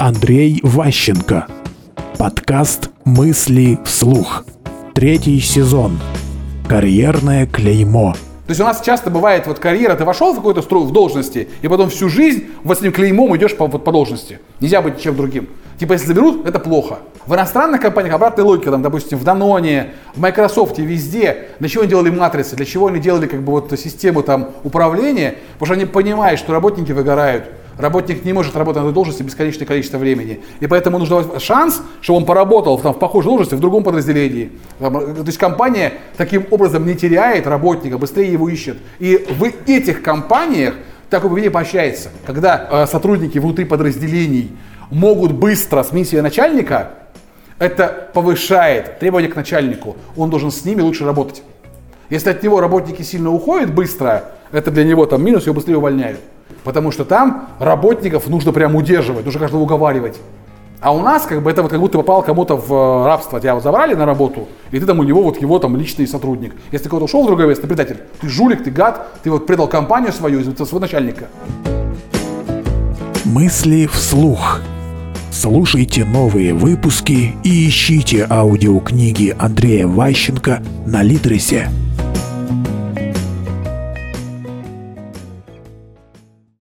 Андрей Ващенко. Подкаст «Мысли вслух». Третий сезон. Карьерное клеймо. То есть у нас часто бывает вот карьера, ты вошел в какую-то струю в должности, и потом всю жизнь вот с этим клеймом идешь по, вот, по должности. Нельзя быть чем другим. Типа, если заберут, это плохо. В иностранных компаниях обратная логика, там, допустим, в Даноне, в Microsoft, везде. Для чего они делали матрицы, для чего они делали как бы вот систему там управления, потому что они понимают, что работники выгорают. Работник не может работать на этой должности бесконечное количество времени. И поэтому нужно шанс, чтобы он поработал там, в похожей должности в другом подразделении. Там, то есть компания таким образом не теряет работника, быстрее его ищет. И в этих компаниях такое поведение поощряется. Когда э, сотрудники внутри подразделений могут быстро сменить себе начальника, это повышает требования к начальнику. Он должен с ними лучше работать. Если от него работники сильно уходят быстро, это для него там минус, его быстрее увольняют. Потому что там работников нужно прям удерживать, нужно каждого уговаривать. А у нас как бы это вот как будто попал кому-то в э, рабство. Тебя вот забрали на работу, и ты там у него вот его там личный сотрудник. Если ты кого-то ушел в другое место, ты предатель. Ты жулик, ты гад, ты вот предал компанию свою из-за своего начальника. Мысли вслух. Слушайте новые выпуски и ищите аудиокниги Андрея Ващенко на Литресе.